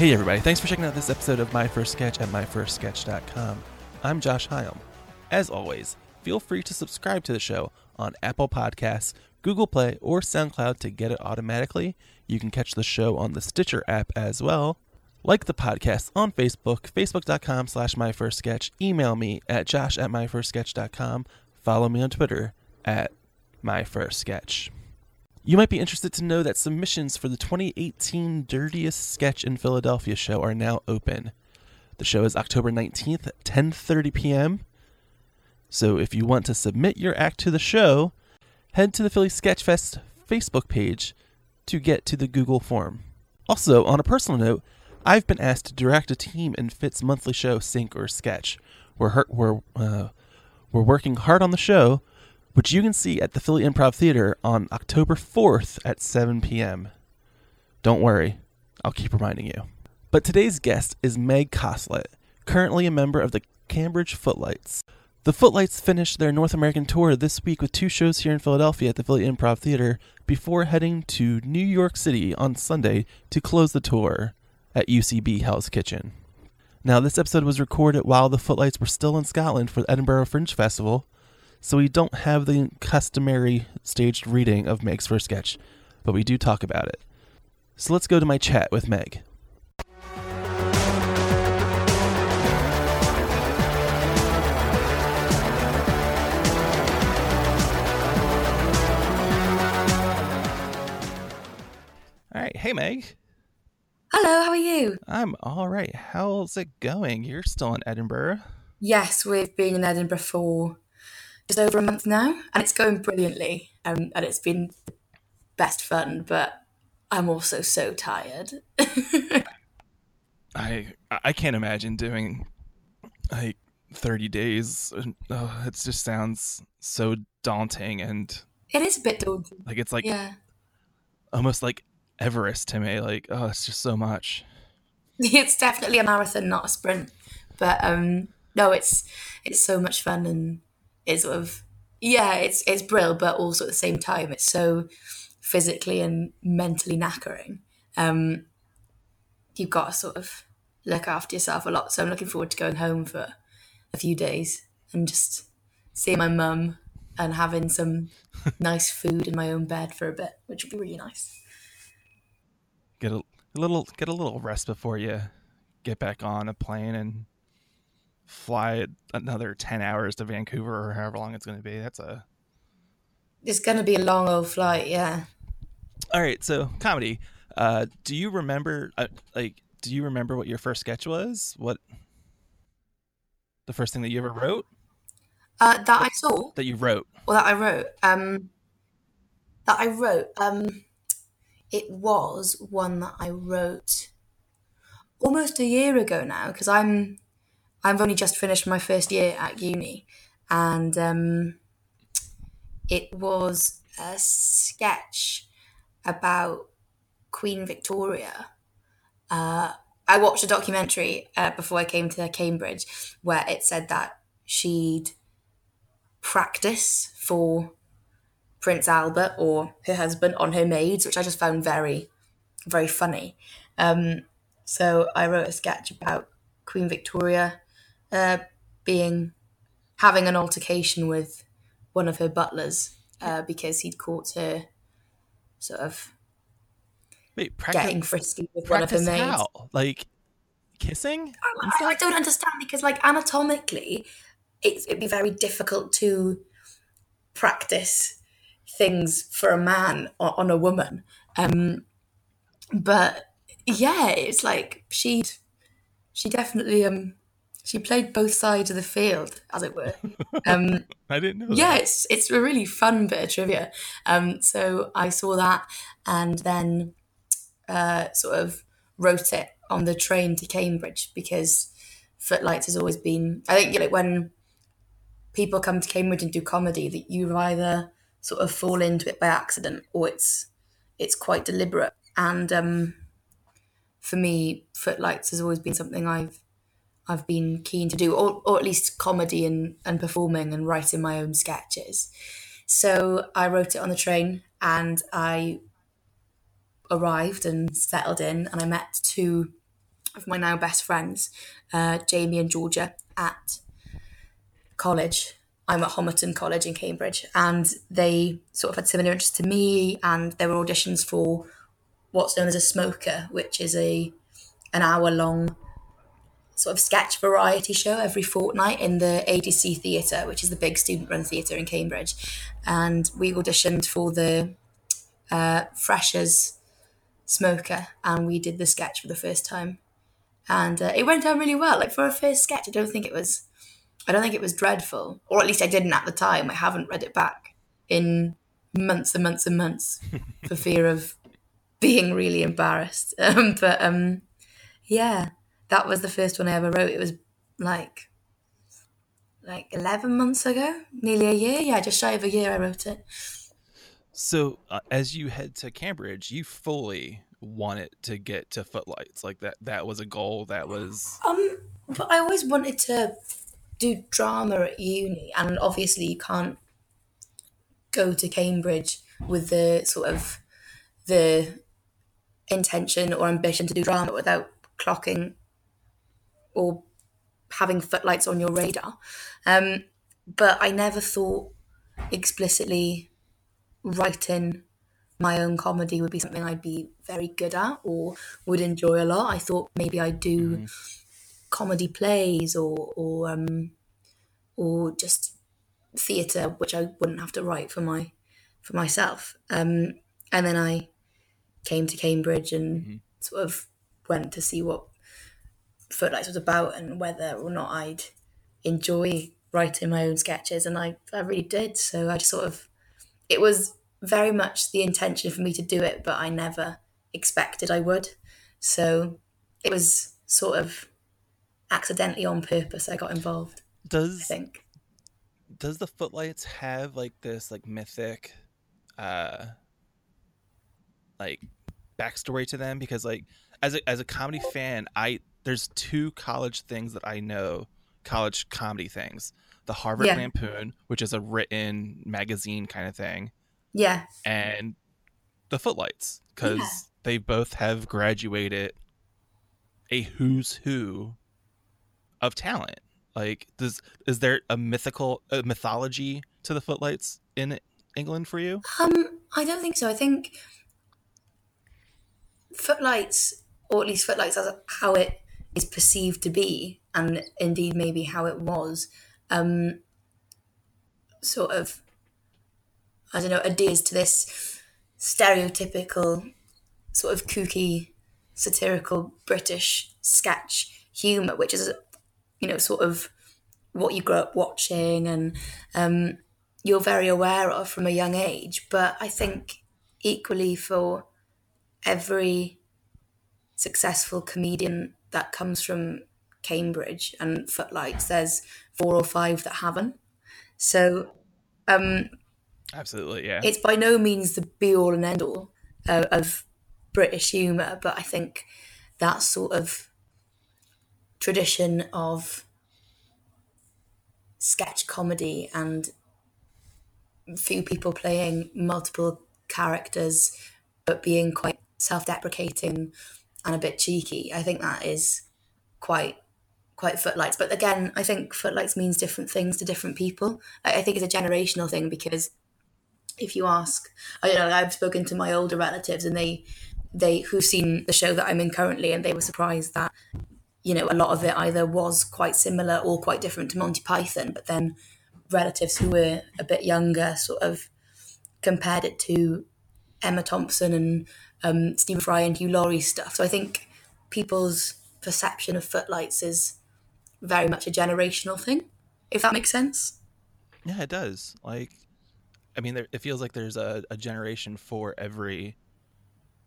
Hey everybody, thanks for checking out this episode of My First Sketch at myfirstsketch.com. I'm Josh Hyam. As always, feel free to subscribe to the show on Apple Podcasts, Google Play, or SoundCloud to get it automatically. You can catch the show on the Stitcher app as well. Like the podcast on Facebook, facebook.com slash myfirstsketch. Email me at josh at myfirstsketch.com. Follow me on Twitter at myfirstsketch. You might be interested to know that submissions for the 2018 Dirtiest Sketch in Philadelphia show are now open. The show is October 19th at 10:30 p.m. So if you want to submit your act to the show, head to the Philly Sketchfest Facebook page to get to the Google form. Also, on a personal note, I've been asked to direct a team in PHIT's monthly show Sync or Sketch. We're her- we're uh, we're working hard on the show, which you can see at the Philly Improv Theater on October 4th at 7 p.m. Don't worry, I'll keep reminding you. But today's guest is Meg Coslett, currently a member of the Cambridge Footlights. The Footlights finished their North American tour this week with two shows here in Philadelphia at the Philly Improv Theater before heading to New York City on Sunday to close the tour at UCB Hell's Kitchen. Now, this episode was recorded while the Footlights were still in Scotland for the Edinburgh Fringe Festival, so we don't have the customary staged reading of Meg's first sketch, but we do talk about it. So let's go to my chat with Meg. All right, hey Meg. Hello, how are you? I'm all right. How's it going? You're still in Edinburgh. Yes, we've been in Edinburgh for just over a month now, and it's going brilliantly. Um, and it's been best fun, but I'm also so tired. I I can't imagine doing like 30 days. Oh, it just sounds so daunting and it is a bit daunting. like it's like Yeah, almost like Everest to me. Like oh, it's just so much. it's definitely a marathon, not a sprint. But um, no, it's it's so much fun and it's sort of yeah, it's it's brill, but also at the same time, it's so physically and mentally knackering. Um, you've got to sort of look after yourself a lot. So I'm looking forward to going home for a few days and just seeing my mum and having some nice food in my own bed for a bit, which would be really nice. Get a, a little get a little rest before you get back on a plane and fly another 10 hours to Vancouver or however long it's going to be. That's a It's going to be a long old flight, yeah. All right, so comedy. Uh, do you remember, uh, like, do you remember what your first sketch was? What the first thing that you ever wrote? Uh, that I saw, That you wrote? or that I wrote, um, that I wrote, um, it was one that I wrote almost a year ago now because I'm I've only just finished my first year at uni, and um, it was a sketch about Queen Victoria. Uh, I watched a documentary uh, before I came to Cambridge where it said that she'd practice for Prince Albert or her husband on her maids, which I just found very, very funny. Um, so I wrote a sketch about Queen Victoria uh, being having an altercation with one of her butlers uh, because he'd caught her sort of Wait, practice, getting frisky with one of her maids. how? Like kissing? I, I don't understand because, like, anatomically, it's, it'd be very difficult to practice things for a man on, on a woman. Um, but yeah, it's like she'd she definitely um she played both sides of the field, as it were. Um, I didn't know. yeah, that. it's it's a really fun bit of trivia. Um, so I saw that and then uh, sort of wrote it on the train to Cambridge because Footlights has always been. I think you know when people come to Cambridge and do comedy, that you either sort of fall into it by accident or it's it's quite deliberate. And um, for me, Footlights has always been something I've I've been keen to do, or, or at least comedy and, and performing and writing my own sketches. So I wrote it on the train and I arrived and settled in and I met two of my now best friends, uh, Jamie and Georgia, at college. I'm at Homerton College in Cambridge, and they sort of had similar interests to me. And there were auditions for what's known as a smoker, which is a an hour long sort of sketch variety show every fortnight in the ADC Theatre, which is the big student run theatre in Cambridge. And we auditioned for the uh, Freshers Smoker, and we did the sketch for the first time. And uh, it went down really well. Like for a first sketch, I don't think it was, I don't think it was dreadful, or at least I didn't at the time. I haven't read it back in months and months and months for fear of being really embarrassed. Um, but um, yeah, that was the first one I ever wrote. It was like like 11 months ago, nearly a year. Yeah, just shy of a year I wrote it. So, uh, as you head to Cambridge, you fully wanted to get to Footlights. Like that that was a goal that was Um but I always wanted to do drama at uni and obviously you can't go to Cambridge with the sort of the intention or ambition to do drama without clocking or having footlights on your radar. Um, but I never thought explicitly writing my own comedy would be something I'd be very good at or would enjoy a lot. I thought maybe I'd do comedy plays or or um, or just theatre, which I wouldn't have to write for my for myself. Um, and then I came to Cambridge and sort of went to see what Footlights was about and whether or not I'd enjoy writing my own sketches, and I, I really did. So I just sort of, it was very much the intention for me to do it, but I never expected I would. So it was sort of accidentally on purpose I got involved, I does think. does the Footlights have like this like mythic uh like backstory to them because like as a as a comedy fan I there's two college things that I know college comedy things the Harvard Yeah. Lampoon which is a written magazine kind of thing Yeah. and the Footlights because Yeah. they both have graduated a who's who of talent. Like, does is there a mythical a mythology to the Footlights in England for you? Um, I don't think so. I think footlights, or at least footlights as how it is perceived to be, and indeed maybe how it was, um, sort of, I don't know, adheres to this stereotypical, sort of kooky, satirical British sketch humour, which is, you know, sort of what you grow up watching and um, you're very aware of from a young age. But I think equally for every successful comedian that comes from Cambridge and Footlights, there's four or five that haven't. So um, Absolutely, yeah. it's by no means the be all and end all uh, of British humour, but I think that sort of tradition of sketch comedy and few people playing multiple characters but being quite self-deprecating and a bit cheeky. I think that is quite quite footlights. But again i think footlights means different things to different people. I, think it's a generational thing because if you ask i don't know i've spoken to my older relatives and they they who've seen the show that i'm in currently and they were surprised that you know a lot of it either was quite similar or quite different to monty python but then relatives who were a bit younger sort of compared it to Emma Thompson and um, Stephen Fry and Hugh Laurie stuff. So I think people's perception of footlights is very much a generational thing, if that makes sense. yeah, it does. Like, I mean, there, it feels like there's a, a generation for every,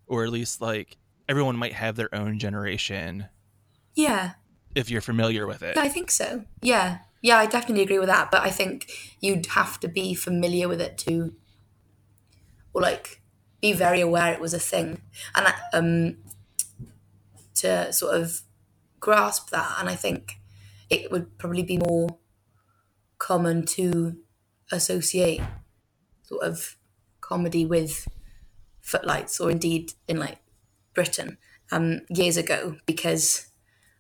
or at least like everyone might have their own generation Yeah, if you're familiar with it. I think so. Yeah, yeah, I definitely agree with that. But I think you'd have to be familiar with it to, or like, be very aware it was a thing, and um, to sort of grasp that. And I think it would probably be more common to associate sort of comedy with footlights, or indeed in like Britain um, years ago, because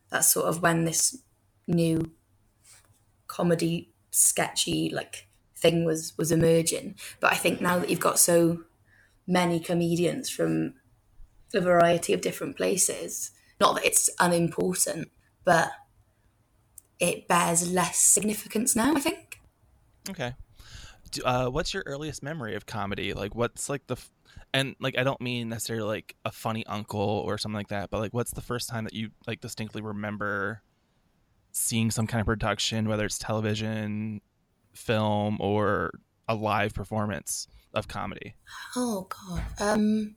that's sort of when this new comedy sketchy like thing was was emerging. But I think now that you've got so many comedians from a variety of different places, not that it's unimportant, but it bears less significance now. I think. Okay. Uh, what's your earliest memory of comedy? Like, what's like the, f- and like I don't mean necessarily like a funny uncle or something like that, but like, what's the first time that you like distinctly remember seeing some kind of production, whether it's television, film, or a live performance of comedy? Oh God. Um,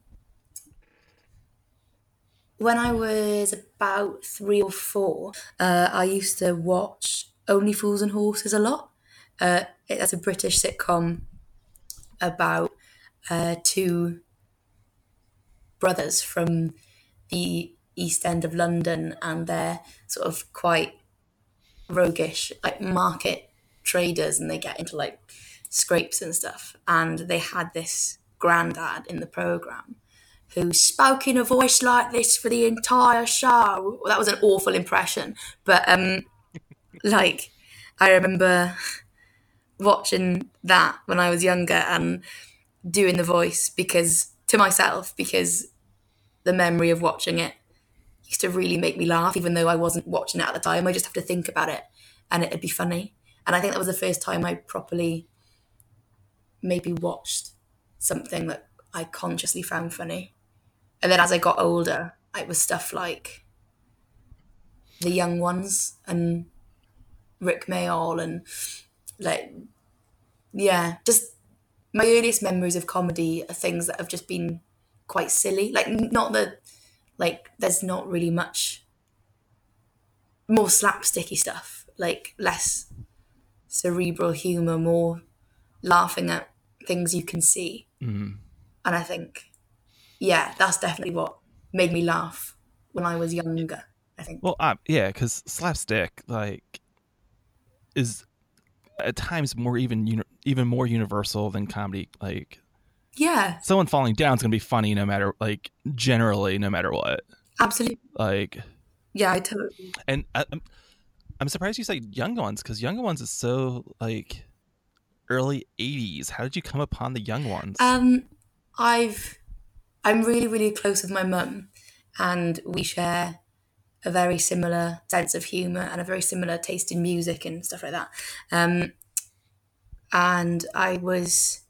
when I was about three or four, uh, I used to watch Only Fools and Horses a lot. Uh, it, that's a British sitcom about uh, two brothers from the East End of London, and they're sort of quite roguish, like market traders, and they get into like scrapes and stuff. And they had this granddad in the program who spoke in a voice like this for the entire show. Well, that was an awful impression, but um, like I remember watching that when I was younger and doing the voice because to myself because the memory of watching it used to really make me laugh even though I wasn't watching it at the time I just have to think about it and it'd be funny and I think that was the first time I properly maybe watched something that I consciously found funny. And then as I got older it was stuff like the young ones and Rick Mayall and like yeah just my earliest memories of comedy are things that have just been quite silly. Like not that like there's not really much more slapsticky stuff like less cerebral humor more laughing at things you can see Mm-hmm. and i think yeah that's definitely what made me laugh when i was younger i think Well, uh, yeah, because slapstick like is at times more even uni- even more universal than comedy. Like yeah someone falling down is gonna be funny no matter like generally no matter what. absolutely Like, yeah i totally and I, I'm I'm surprised you say younger Ones because younger Ones is so like early '80s. How did you come upon the Young Ones? Um, I've I'm really really close with my mum, and we share a very similar sense of humor and a very similar taste in music and stuff like that. Um, and I was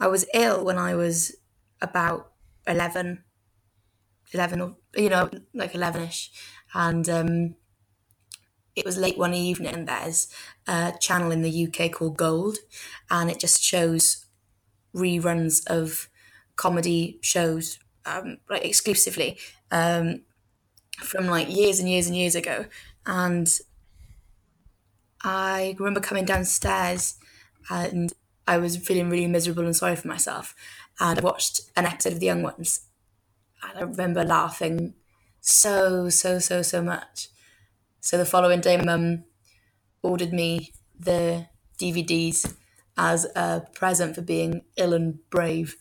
I was ill when I was about 11, 11 or you know like 11ish and um it was late one evening and there's a channel in the UK called Gold and it just shows reruns of comedy shows um, like exclusively um, from like years and years and years ago. And I remember coming downstairs and I was feeling really miserable and sorry for myself. And I watched an episode of The Young Ones and I remember laughing so so so so much so the following day mum ordered me the DVDs as a present for being ill and brave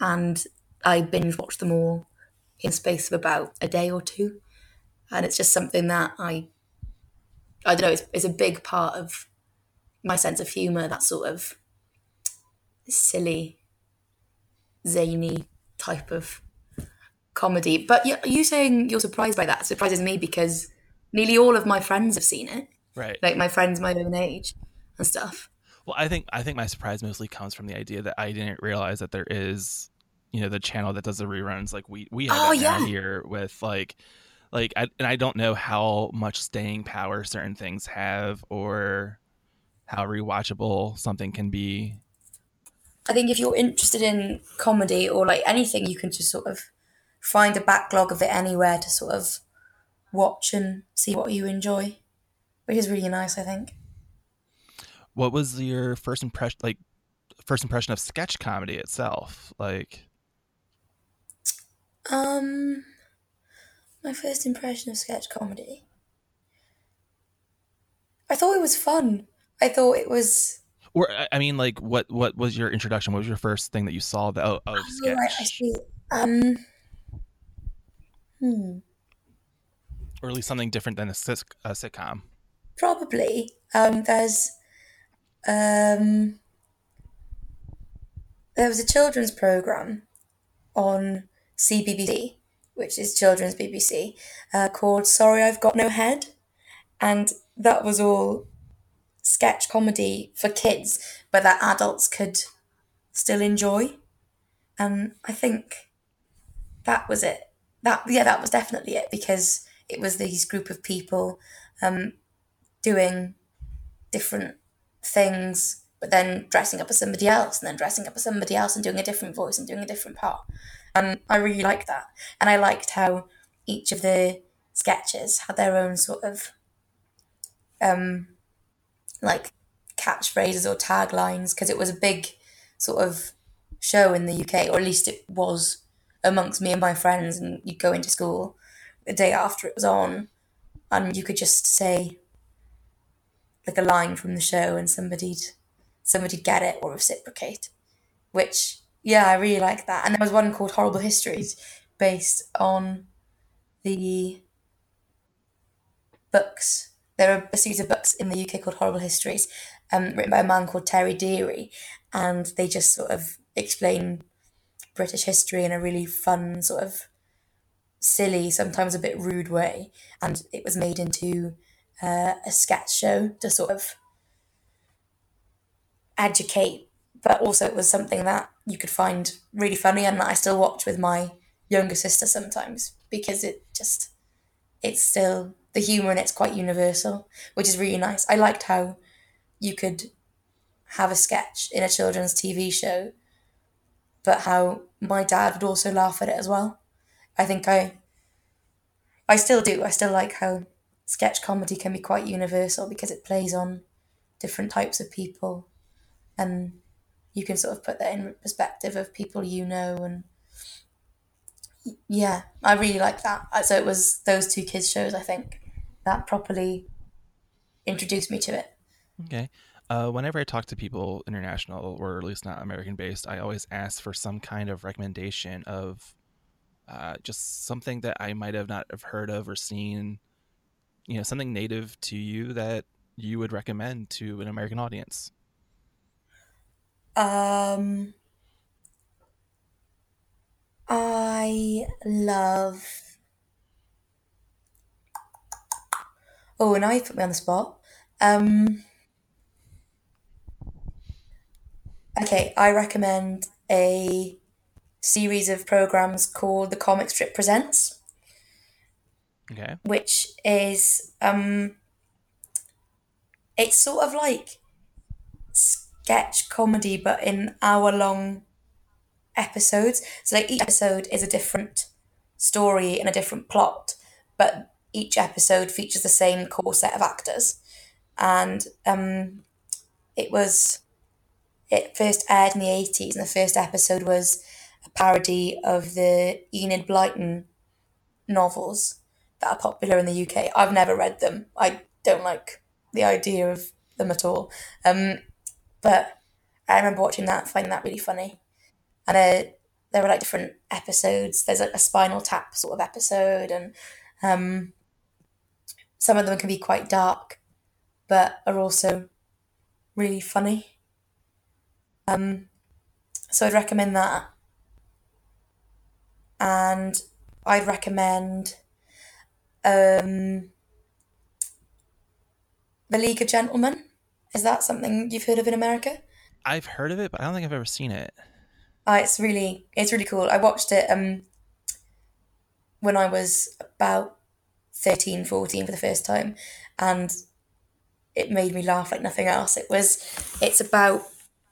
and I binge watched them all in space of about a day or two. And it's just something that I I don't know it's, it's a big part of my sense of humor that sort of silly zany type of comedy. But you, you saying you're surprised by that surprises me because nearly all of my friends have seen it right. like my friends my own age and stuff Well, I think I think my surprise mostly comes from the idea that I didn't realize that there is, you know, the channel that does the reruns. Like we we have Oh, yeah. here with like, like I, and I don't know how much staying power certain things have or how rewatchable something can be. I think if you're interested in comedy or like anything, you can just sort of find a backlog of it anywhere to sort of watch and see what you enjoy, which is really nice. I think. What was your first impression? Like first impression of sketch comedy itself? Like Um, my first impression of sketch comedy. I thought it was fun. I thought it was. or I- mean, like what what was your introduction? What was your first thing that you saw that of Oh, sketch? right, I see. Um. Hmm. Or at least something different than a, a sitcom. Probably. Um, there's um, there was a children's program on CBBC, which is children's BBC, uh, called "Sorry I've Got No Head," and that was all sketch comedy for kids, but that adults could still enjoy. And I think that was it. That yeah, that was definitely it because it was these group of people um, doing different things, but then dressing up as somebody else, and then dressing up as somebody else, and doing a different voice and doing a different part. And I really liked that, and I liked how each of the sketches had their own sort of um, like catchphrases or taglines because it was a big sort of show in the UK, or at least it was amongst me and my friends. And you'd go into school the day after it was on, and you could just say like a line from the show, and somebody'd somebody'd get it or reciprocate. Which yeah, I really like that. And there was one called Horrible Histories, based on the books. There are a series of books in the UK called Horrible Histories, um, written by a man called Terry Deary, and they just sort of explain British history in a really fun, sort of silly, sometimes a bit rude way. And it was made into uh, a sketch show to sort of educate, but also it was something that you could find really funny and that I still watch with my younger sister sometimes because it just it's still the humor and it's quite universal, which is really nice. I liked how you could have a sketch in a children's TV show, but how my dad would also laugh at it as well. I think I I still do. I still like how sketch comedy can be quite universal because it plays on different types of people and you can sort of put that in perspective of people you know and yeah i really like that Uh, so it was those two kids shows i think that properly introduced me to it Okay. Uh, whenever I talk to people international or at least not American based, I always ask for some kind of recommendation of uh, just something that I might have not have heard of or seen, you know, something native to you that you would recommend to an American audience. um i love oh now you put me on the spot um okay i recommend a series of programs called the comic strip presents Okay. which is um it's sort of like sketch comedy but in hour long episodes so like each episode is a different story and a different plot but each episode features the same core set of actors and um it was it first aired in the 80s and the first episode was a parody of the enid blyton novels that are popular in the uk i've never read them. I don't like the idea of them at all. Um but i remember watching that finding that really funny. And uh, there were like different episodes. There's like a spinal tap sort of episode and um some of them can be quite dark but are also really funny. Um so i'd recommend that and i'd recommend um the league of gentlemen is that something you've heard of in america I've heard of it, but I don't think I've ever seen it. Uh, it's really it's really cool. I watched it um when I was about 13, 14 for the first time and it made me laugh like nothing else. It was it's about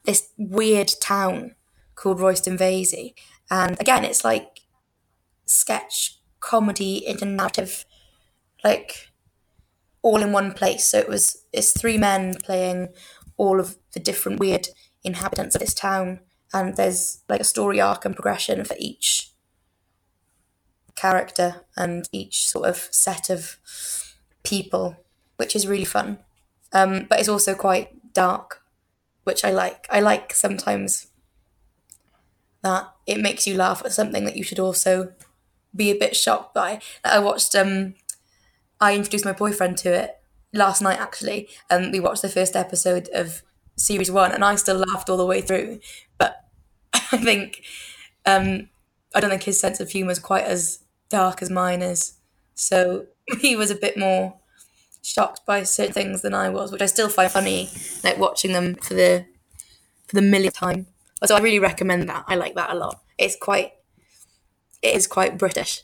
this weird town called Royston Vasey. And again it's like sketch comedy into narrative like all in one place. So it was it's three men playing all of the different weird inhabitants of this town and there's like a story arc and progression for each character and each sort of set of people, which is really fun. Um, but it's also quite dark, which I like. I like sometimes that it makes you laugh at something that you should also be a bit shocked by. I watched um, I introduced my boyfriend to it last night actually, and we watched the first episode of series one, and I still laughed all the way through. But I think um, I don't think his sense of humour is quite as dark as mine is. So he was a bit more shocked by certain things than I was, which I still find funny, like watching them for the for the millionth time. So I really recommend that. I like that a lot. It's quite it is quite British.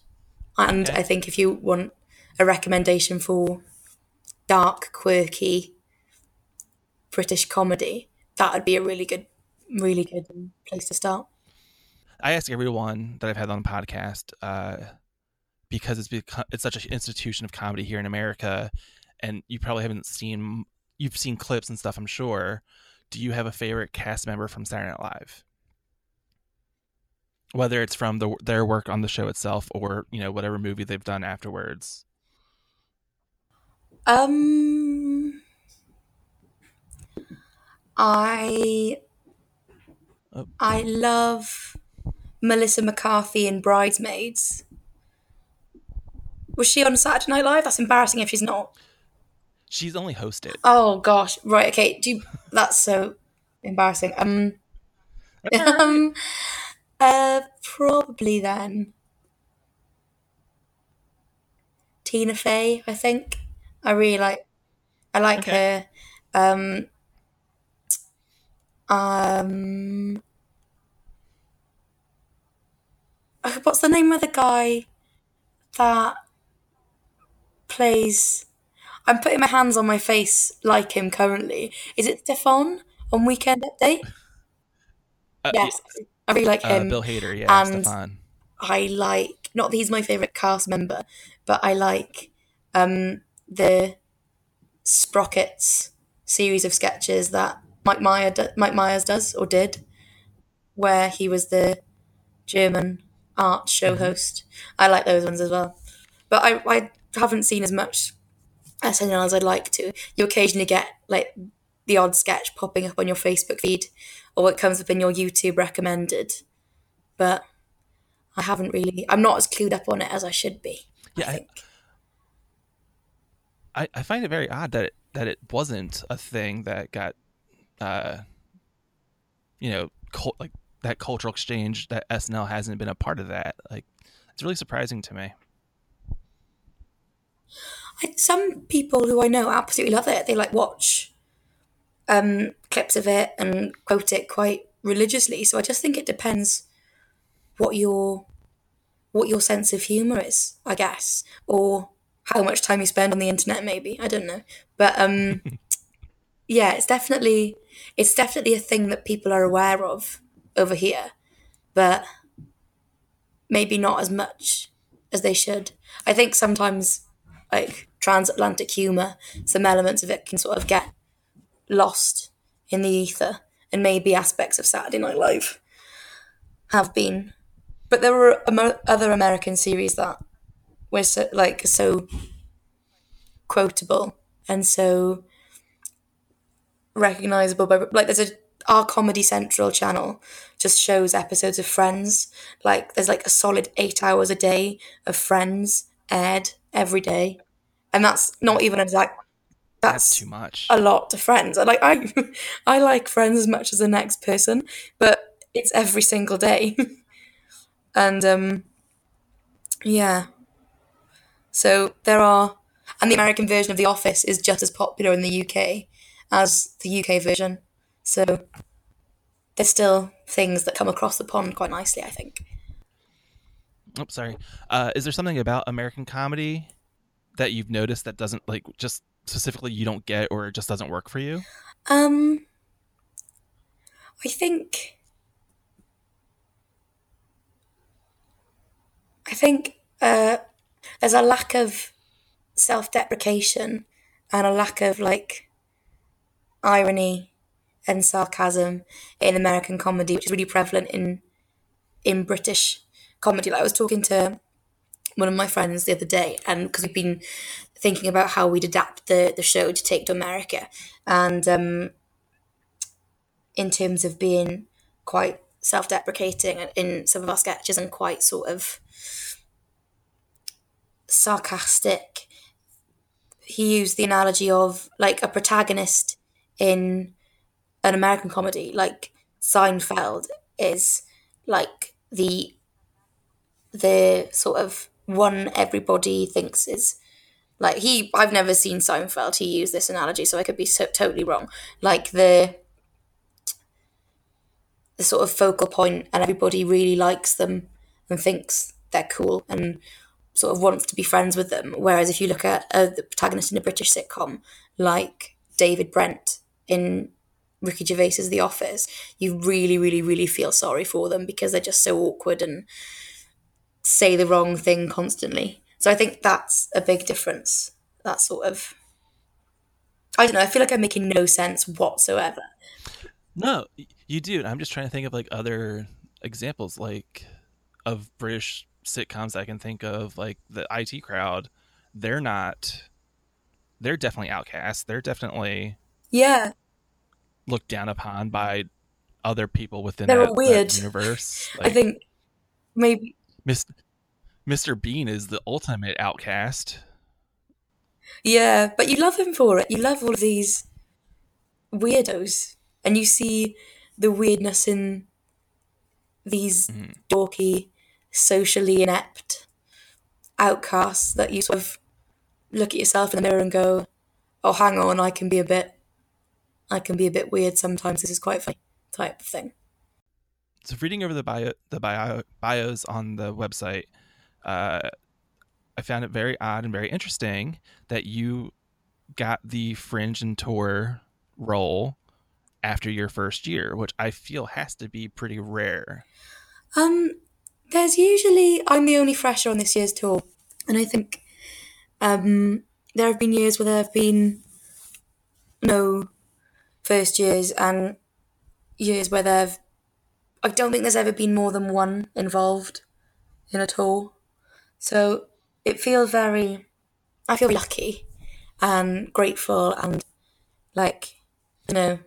And Okay. I think if you want a recommendation for dark, quirky British comedy, that would be a really good really good place to start. I ask everyone that I've had on the podcast uh, because it's become, it's such an institution of comedy here in America, and you probably haven't seen you've seen clips and stuff. I'm sure. Do you have a favorite cast member from Saturday Night Live? Whether it's from the, their work on the show itself or you know whatever movie they've done afterwards. Um, I Oh. I love Melissa McCarthy in Bridesmaids. Was she on Saturday Night Live? That's embarrassing if she's not. She's only hosted. Oh gosh, right, okay. Do you, that's so embarrassing. Um, um, uh, probably then Tina Fey. I think I really like. I like Okay. her. Um, um, what's the name of the guy that plays? I'm putting my hands on my face like him currently. Is it Stefon on Weekend Update? Uh, Yes, I really like uh, him. Bill Hader, yeah, and- Stefon. I like not that he's my favorite cast member, but I like um, the Sprockets series of sketches that Mike Meyer do- Mike Myers does or did, where he was the German art show host. I like those ones as well, but I I haven't seen as much SNL as I'd like to. You occasionally get like the odd sketch popping up on your Facebook feed, or it comes up in your YouTube recommended, but. I haven't really. I'm not as clued up on it as I should be. Yeah, I I- I find it very odd that it, that it wasn't a thing that got, uh, you know, cult, like that cultural exchange that SNL hasn't been a part of that. Like, it's really surprising to me. I, some people who I know absolutely love it. They like watch um, clips of it and quote it quite religiously. So I just think it depends what your what your sense of humor is, I guess, or how much time you spend on the internet. Maybe I don't know, but um, yeah, it's definitely it's definitely a thing that people are aware of over here, but maybe not as much as they should. I think sometimes like transatlantic humor, some elements of it can sort of get lost in the ether, and maybe aspects of Saturday Night Live have been. But there were other American series that were so, like so quotable and so recognizable. By like, there's a our Comedy Central channel just shows episodes of Friends. Like, there's like a solid eight hours a day of Friends aired every day, and that's not even exact. That's too much. a lot to friends. I like I I like friends as much as the next person, but it's every single day. and um yeah. So there are and the American version of The Office is just as popular in the UK as the UK version. So there's still things that come across the pond quite nicely, I think. Oh, sorry. Uh, is there something about American comedy that you've noticed that doesn't like just specifically you don't get or it just doesn't work for you? Um, I think. I think uh, there's a lack of self-deprecation and a lack of like irony and sarcasm in American comedy, which is really prevalent in in British comedy. Like I was talking to one of my friends the other day, and because we've been thinking about how we'd adapt the the show to take to America, and um, in terms of being quite self-deprecating in some of our sketches and quite sort of sarcastic he used the analogy of like a protagonist in an American comedy, like Seinfeld, is like the the sort of one everybody thinks is like he I've never seen Seinfeld he used this analogy so I could be so totally wrong. Like the the sort of focal point and everybody really likes them and thinks they're cool and sort of wants to be friends with them. Whereas if you look at uh, the protagonist in a British sitcom like David Brent in Ricky Gervais's The Office you really really really feel sorry for them because they're just so awkward and say the wrong thing constantly. So I think that's a big difference. That sort of I don't know, I feel like I'm making no sense whatsoever. No, you do. I'm just trying to think of like other examples like of British sitcoms I can think of like the IT crowd. They're not they're definitely outcasts. They're definitely Yeah. looked down upon by other people within They're that, that weird. universe. I think maybe Mr. Bean is the ultimate outcast. Yeah, but you love him for it. You love all of these weirdos, and you see the weirdness in these Mhm. dorky, socially inept outcasts that you sort of look at yourself in the mirror and go, "Oh, hang on, I can be a bit, I can be a bit weird sometimes. This is quite funny," type of thing. So reading over the bio, the bio, bios on the website, uh, I found it very odd and very interesting that you got the fringe and tour role after your first year, which I feel has to be pretty rare. Um, there's usually I'm the only fresher on this year's tour, and I think um, there have been years where there have been no first years and years where there've I don't think there's ever been more than one involved in a tour, so it feels very I feel lucky and grateful and like you know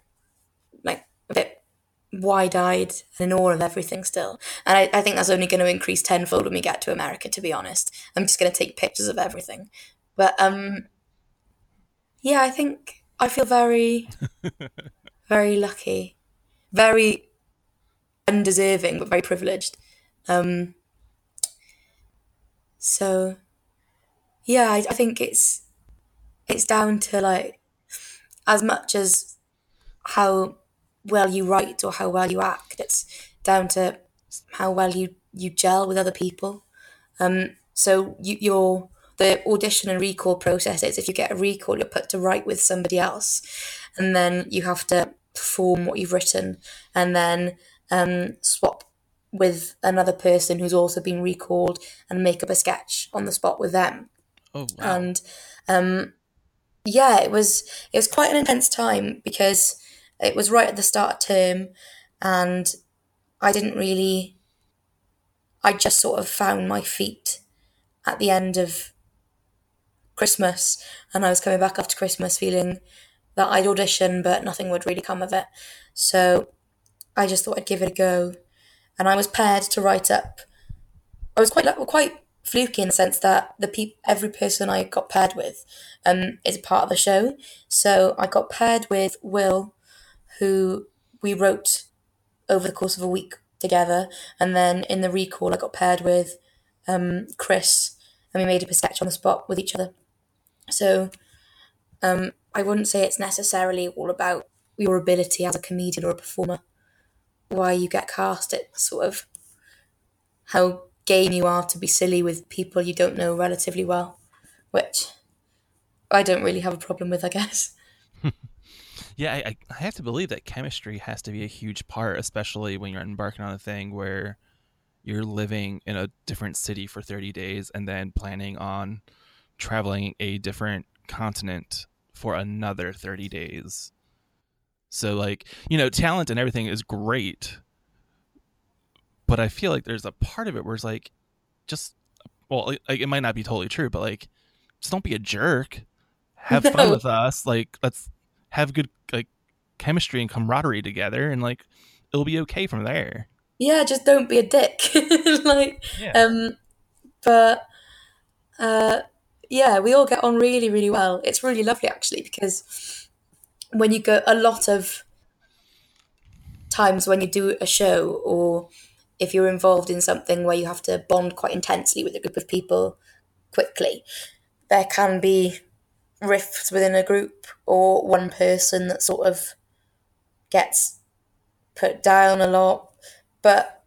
like a bit wide-eyed and in awe of everything still. And I, I think that's only going to increase tenfold when we get to america to be honest. I'm just going to take pictures of everything. But um yeah i think i feel very very lucky. Very undeserving but very privileged um so yeah I, I think it's it's down to like as much as how well you write or how well you act. It's down to how well you you gel with other people. Um, so you, your the audition and recall process is if you get a recall, you're put to write with somebody else, and then you have to perform what you've written, and then um, swap with another person who's also been recalled and make up a sketch on the spot with them Oh wow! and um, yeah, it was it was quite an intense time because it was right at the start of term, and I didn't really. I just sort of found my feet at the end of Christmas, and I was coming back after Christmas feeling that I'd audition, but nothing would really come of it. So I just thought I'd give it a go, and I was paired to write up. I was quite quite fluky in the sense that the peop- every person I got paired with um, is a part of the show. So I got paired with Will, who we wrote over the course of a week together, and then in the recall I got paired with um, Chris, and we made up a sketch on the spot with each other. So um, I wouldn't say it's necessarily all about your ability as a comedian or a performer. Why you get cast, it's sort of how game you are to be silly with people you don't know relatively well, which I don't really have a problem with, I guess. Yeah, I, I- have to believe that chemistry has to be a huge part, especially when you're embarking on a thing where you're living in a different city for 30 days and then planning on traveling a different continent for another 30 days. So, like, you know, talent and everything is great, but I feel like there's a part of it where it's like, just, well, like, it might not be totally true, but like, just don't be a jerk. Have fun with us. Like, let's have good like chemistry and camaraderie together, and like it'll be okay from there. Yeah, just don't be a dick. like, Yeah. um, but uh, yeah, we all get on really, really well. It's really lovely actually because when you go, a lot of times when you do a show or if you're involved in something where you have to bond quite intensely with a group of people quickly, there can be rifts within a group or one person that sort of gets put down a lot. But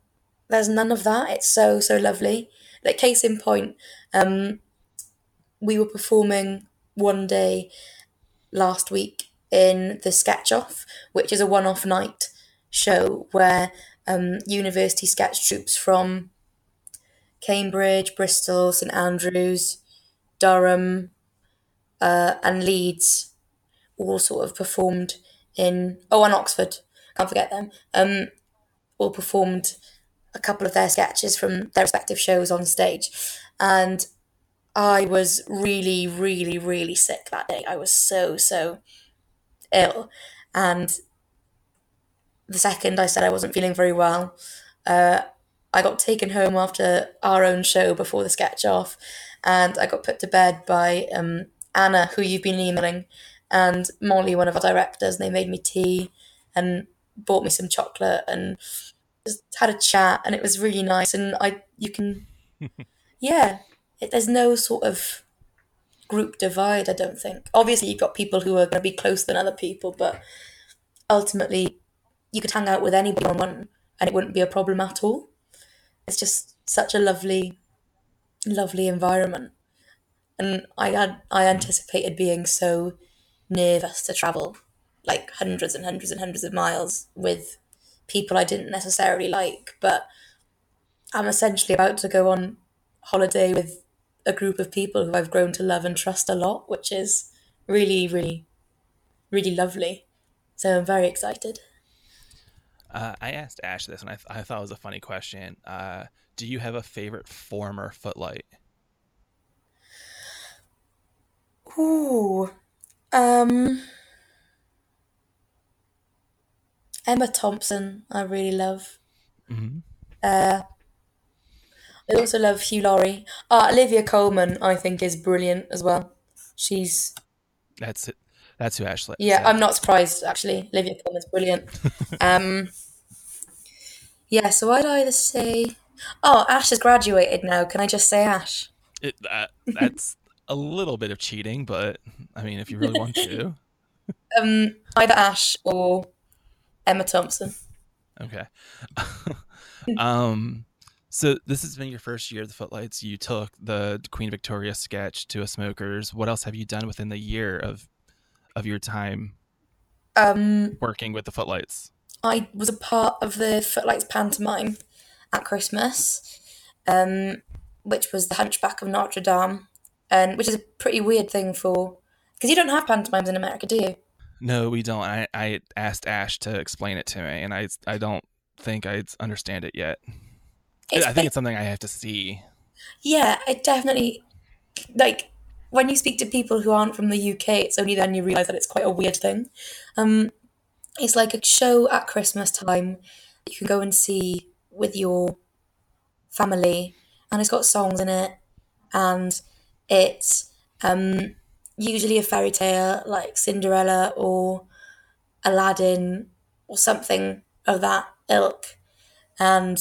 there's none of that. It's so, so lovely. Like, case in point, um, we were performing one day last week in the Sketch Off, which is a one off night show where um, university sketch troupes from Cambridge, Bristol, St Andrews, Durham, uh, and Leeds all sort of performed in oh and Oxford can't forget them um, all performed a couple of their sketches from their respective shows on stage. And I was really really really sick that day. I was so so ill and the second I said I wasn't feeling very well uh, I got taken home after our own show before the sketch off and I got put to bed by um, Anna, who you've been emailing, and Molly, one of our directors. And they made me tea and bought me some chocolate and just had a chat, and it was really nice. And I, you can, yeah, it, there's no sort of group divide. I don't think. Obviously, you've got people who are going to be closer than other people, but ultimately, you could hang out with anybody on one, and it wouldn't be a problem at all. It's just such a lovely, lovely environment and I had I anticipated being so nervous to travel like hundreds and hundreds and hundreds of miles with people I didn't necessarily like, but I'm essentially about to go on holiday with a group of people who I've grown to love and trust a lot, which is really, really, really lovely. So I'm very excited. Uh, I asked Ash this, and I, th- I thought it was a funny question. Uh, do you have a favorite former footlight? Ooh. Um Emma Thompson, I really love. Mm-hmm. Uh, I also love Hugh Laurie. Uh, Olivia Colman, I think, is brilliant as well. She's that's it. That's who Ashley. Yeah, I'm not surprised actually. Olivia Colman's brilliant. um, yeah, so I'd either say, oh, Ash has graduated now. Can I just say Ash? It, uh, that's a little bit of cheating, but I mean, if you really want to. um, either Ash or Emma Thompson. Okay. um, so this has been your first year of the Footlights. You took the Queen Victoria sketch to a Smokers. What else have you done within the year of of your time um, working with the Footlights? I was a part of the Footlights pantomime at Christmas, um, which was the Hunchback of Notre Dame and which is a pretty weird thing for because you don't have pantomimes in America, do you? No, we don't. I, I asked Ash to explain it to me, and I I don't think I understand it yet. I think it's something I have to see. Yeah, it definitely like when you speak to people who aren't from the UK, it's only then you realize that it's quite a weird thing. Um, it's like a show at Christmas time that you can go and see with your family, and it's got songs in it, and it's um, usually a fairy tale like Cinderella or Aladdin or something of that ilk. And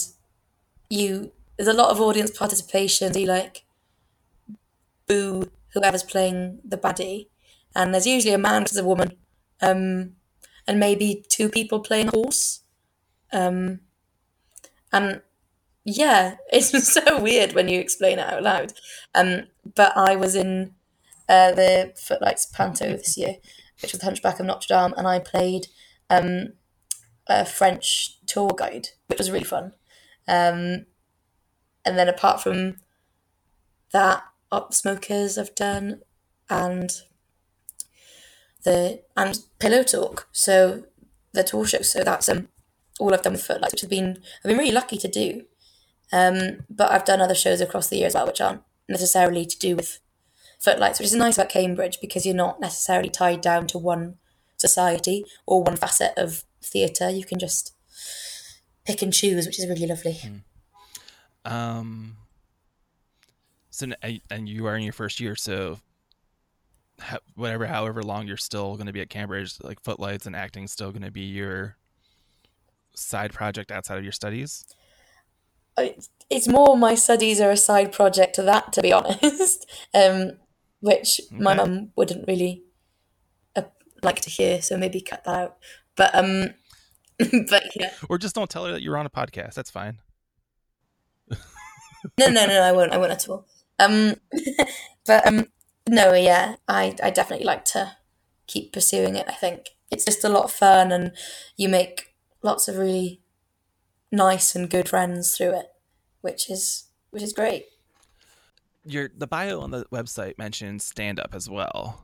you there's a lot of audience participation. So you like boo whoever's playing the baddie. And there's usually a man to a woman. Um, and maybe two people playing a horse. Um, and yeah, it's so weird when you explain it out loud. Um, but I was in uh, the Footlights Panto this year, which was the Hunchback of Notre Dame, and I played um, a French tour guide, which was really fun. Um, and then apart from that, Up Smokers I've done, and the and Pillow Talk, so the tour show. So that's um, all I've done with Footlights, which has been I've been really lucky to do. Um, but I've done other shows across the year as well, which aren't necessarily to do with footlights, which is nice about Cambridge because you're not necessarily tied down to one society or one facet of theatre. You can just pick and choose, which is really lovely. Mm. Um, So and you are in your first year, so whatever, however long you're still going to be at Cambridge, like Footlights and acting, still going to be your side project outside of your studies. It's more my studies are a side project to that, to be honest. um, which okay. my mum wouldn't really uh, like to hear, so maybe cut that out. But um, but yeah. Or just don't tell her that you're on a podcast. That's fine. no, no, no, I won't. I won't at all. Um, but um, no, yeah, I I definitely like to keep pursuing it. I think it's just a lot of fun, and you make lots of really nice and good friends through it, which is which is great. Your the bio on the website mentions stand up as well.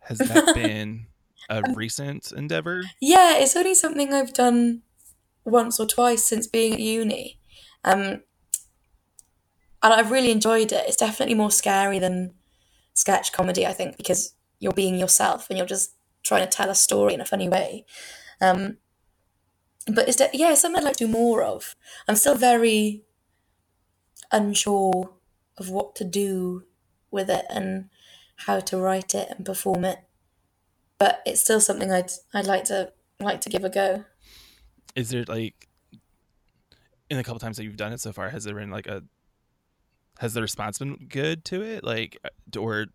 Has that been a recent endeavor? Yeah, it's only something I've done once or twice since being at uni. Um, and I've really enjoyed it. It's definitely more scary than sketch comedy, I think, because you're being yourself and you're just trying to tell a story in a funny way. Um, but it's de- yeah, it's something I'd like to do more of. I'm still very unsure of what to do with it and how to write it and perform it but it's still something I'd I'd like to like to give a go. Is there like in a couple times that you've done it so far, has there been like a has the response been good to it? Like or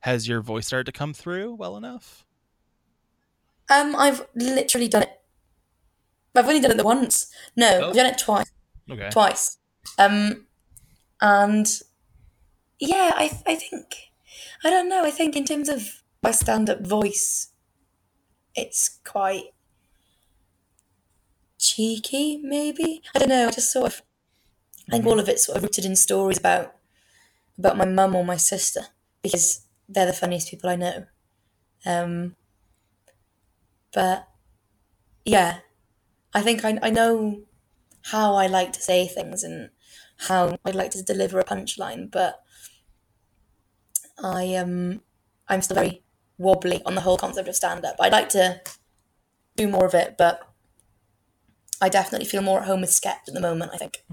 has your voice started to come through well enough? Um, I've literally done it. I've only done it the once. No, oh. I've done it twice. Okay. Twice. Um, and yeah, I I think I don't know. I think in terms of my stand up voice, it's quite cheeky, maybe. I don't know. I just sort of, I think all of it's sort of rooted in stories about about my mum or my sister because they're the funniest people I know. Um, but yeah, I think I, I know how I like to say things and how I'd like to deliver a punchline, but I um I'm still very wobbly on the whole concept of stand up. I'd like to do more of it, but I definitely feel more at home with sketch at the moment, I think.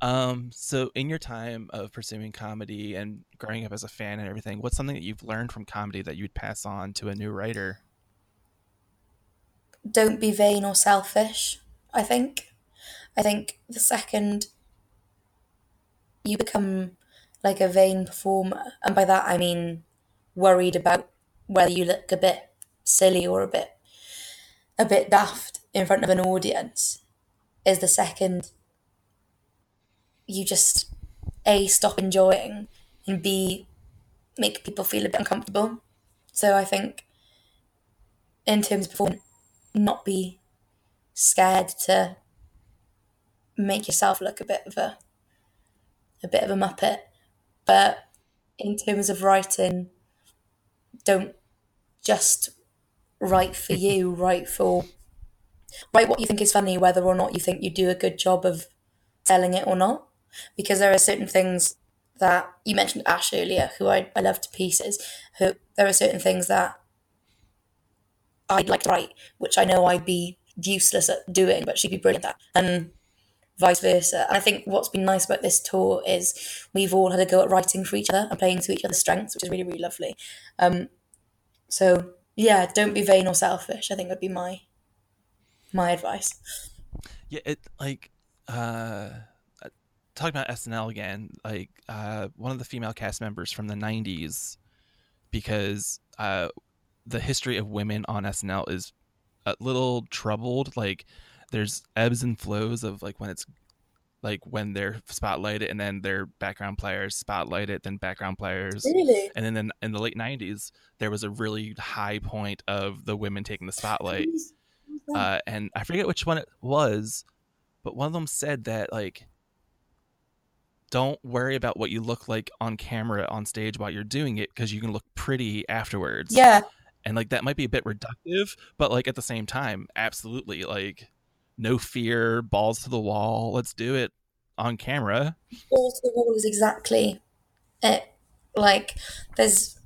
Um, so in your time of pursuing comedy and growing up as a fan and everything, what's something that you've learned from comedy that you'd pass on to a new writer? Don't be vain or selfish, I think. I think the second you become like a vain performer, and by that I mean worried about whether you look a bit silly or a bit a bit daft in front of an audience is the second you just a stop enjoying and b make people feel a bit uncomfortable. So i think in terms of performance not be scared to make yourself look a bit of a a bit of a muppet. But in terms of writing don't just write for you, write for write what you think is funny, whether or not you think you do a good job of selling it or not. Because there are certain things that you mentioned Ash earlier, who I, I love to pieces, who there are certain things that I'd like to write, which I know I'd be useless at doing, but she'd be brilliant at. And vice versa. And I think what's been nice about this tour is we've all had a go at writing for each other and playing to each other's strengths, which is really, really lovely. Um, so yeah, don't be vain or selfish. I think would be my my advice. Yeah, it like uh talking about SNL again, like uh one of the female cast members from the 90s because uh the history of women on SNL is a little troubled like there's ebbs and flows of like when it's like when they're spotlighted and then their background players spotlighted then background players. Really? and then in, in the late 90s there was a really high point of the women taking the spotlight. Uh, and i forget which one it was but one of them said that like don't worry about what you look like on camera on stage while you're doing it because you can look pretty afterwards. Yeah. And like that might be a bit reductive but like at the same time absolutely like no fear, balls to the wall. Let's do it on camera. Balls to the wall is exactly it. Like, there's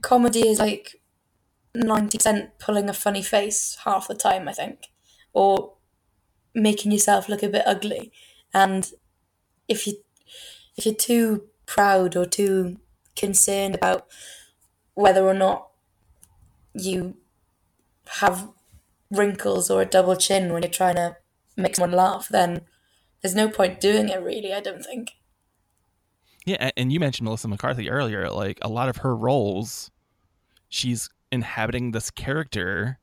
comedy is like 90% pulling a funny face half the time, I think, or making yourself look a bit ugly. And if you if you're too proud or too concerned about whether or not you have wrinkles or a double chin when you're trying to make someone laugh, then there's no point doing it, really, I don't think. Yeah, and you mentioned Melissa McCarthy earlier. Like a lot of her roles, she's inhabiting this character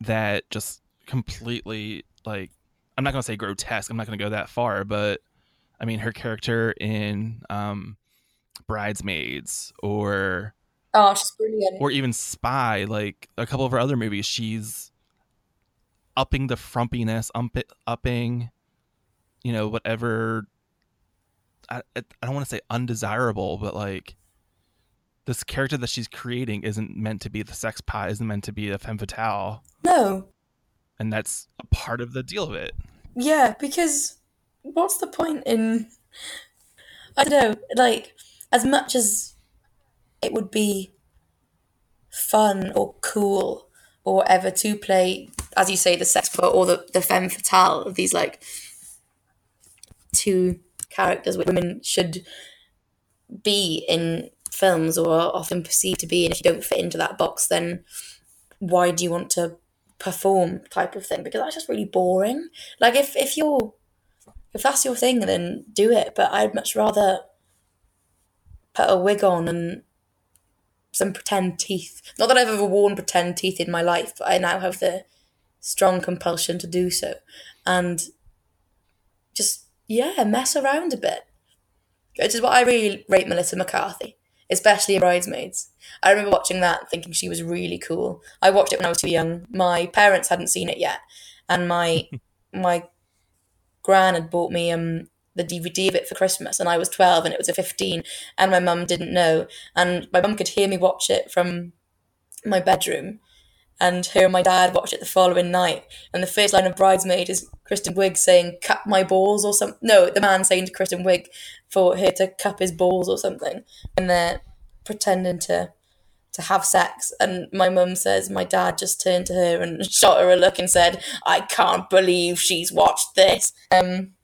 that just completely like I'm not gonna say grotesque. I'm not gonna go that far, but I mean her character in um, Bridesmaids or oh, she's brilliant, or even Spy. Like a couple of her other movies, she's upping the frumpiness, upping, you know, whatever. I I don't want to say undesirable, but like this character that she's creating isn't meant to be the sex pot, isn't meant to be a femme fatale. No, and that's a part of the deal of it. Yeah, because what's the point in I don't know, like as much as it would be fun or cool or whatever to play, as you say, the sex part or the, the femme fatale of these like two characters which women should be in films or are often perceived to be and if you don't fit into that box then why do you want to perform type of thing because that's just really boring. Like if if you're if that's your thing, then do it. But I'd much rather put a wig on and some pretend teeth. Not that I've ever worn pretend teeth in my life, but I now have the strong compulsion to do so, and just yeah, mess around a bit. Which is what I really rate Melissa McCarthy especially in Bridesmaids. I remember watching that thinking she was really cool. I watched it when I was too young. My parents hadn't seen it yet, and my my gran had bought me um the DVD of it for Christmas, and I was twelve, and it was a fifteen, and my mum didn't know, and my mum could hear me watch it from my bedroom, and her and my dad watched it the following night. And the first line of Bridesmaid is Kristen Wiig saying "cut my balls" or something. No, the man saying to Kristen Wiig for her to cup his balls or something, and they're pretending to to have sex. And my mum says my dad just turned to her and shot her a look and said, "I can't believe she's watched this." Um,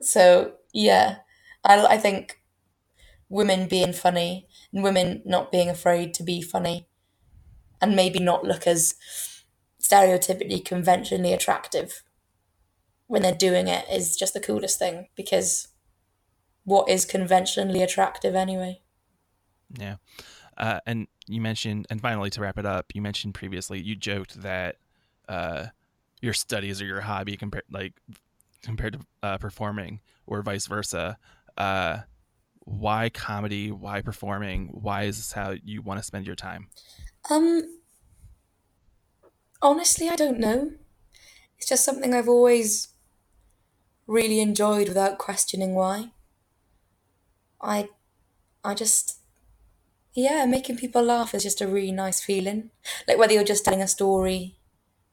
so yeah, I I think women being funny and women not being afraid to be funny and maybe not look as stereotypically conventionally attractive when they're doing it is just the coolest thing because what is conventionally attractive anyway? Yeah. Uh, and you mentioned and finally to wrap it up you mentioned previously you joked that uh, your studies or your hobby compared like compared to uh, performing or vice versa uh, why comedy why performing why is this how you want to spend your time um, honestly, I don't know. It's just something I've always really enjoyed without questioning why. I, I just, yeah, making people laugh is just a really nice feeling. Like whether you're just telling a story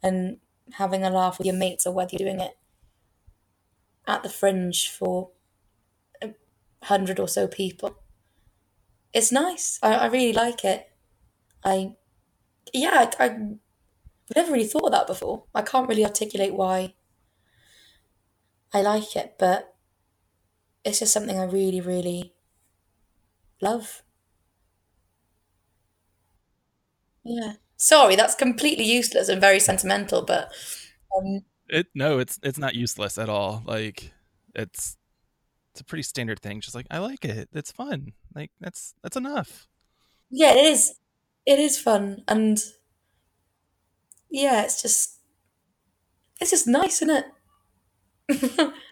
and having a laugh with your mates or whether you're doing it at the fringe for a hundred or so people. It's nice. I, I really like it. I, yeah, I, I never really thought of that before. I can't really articulate why I like it, but it's just something I really, really love. Yeah. Sorry, that's completely useless and very sentimental, but um, it no, it's it's not useless at all. Like it's it's a pretty standard thing. Just like I like it. It's fun. Like that's that's enough. Yeah, it is it is fun and yeah, it's just it's just nice, isn't it?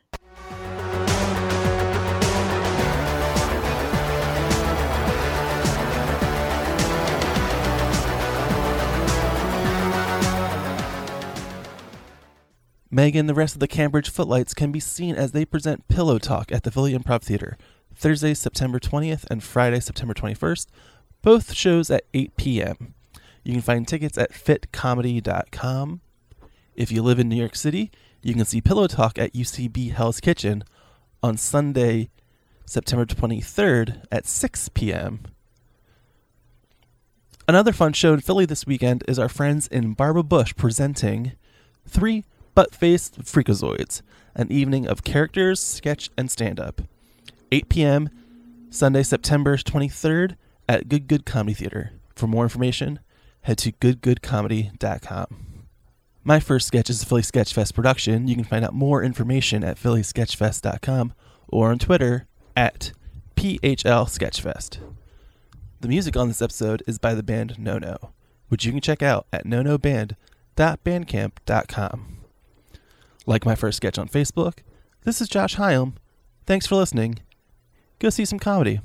Meg and the rest of the Cambridge Footlights can be seen as they present Pillow Talk at the Philly Improv Theater, Thursday, September 20th and Friday, September 21st, both shows at 8 p.m. You can find tickets at phitcomedy.com. If you live in New York City, you can see Pillow Talk at UCB Hell's Kitchen on Sunday, September 23rd at 6 p.m. Another fun show in Philly this weekend is our friends in Barbara Bush presenting Three Butt Faced Freakazoids, an evening of characters, sketch, and stand up. 8 p.m. Sunday, September 23rd at Good Good Comedy Theater. For more information, head to goodgoodcomedy.com. My First Sketch is a Philly Sketchfest production. You can find out more information at phillysketchfest.com or on Twitter at PHL Sketchfest. The music on this episode is by the band No No, which you can check out at nonoband.bandcamp.com. Like my first sketch on Facebook, this is Josh Hyam. Thanks for listening. Go see some comedy.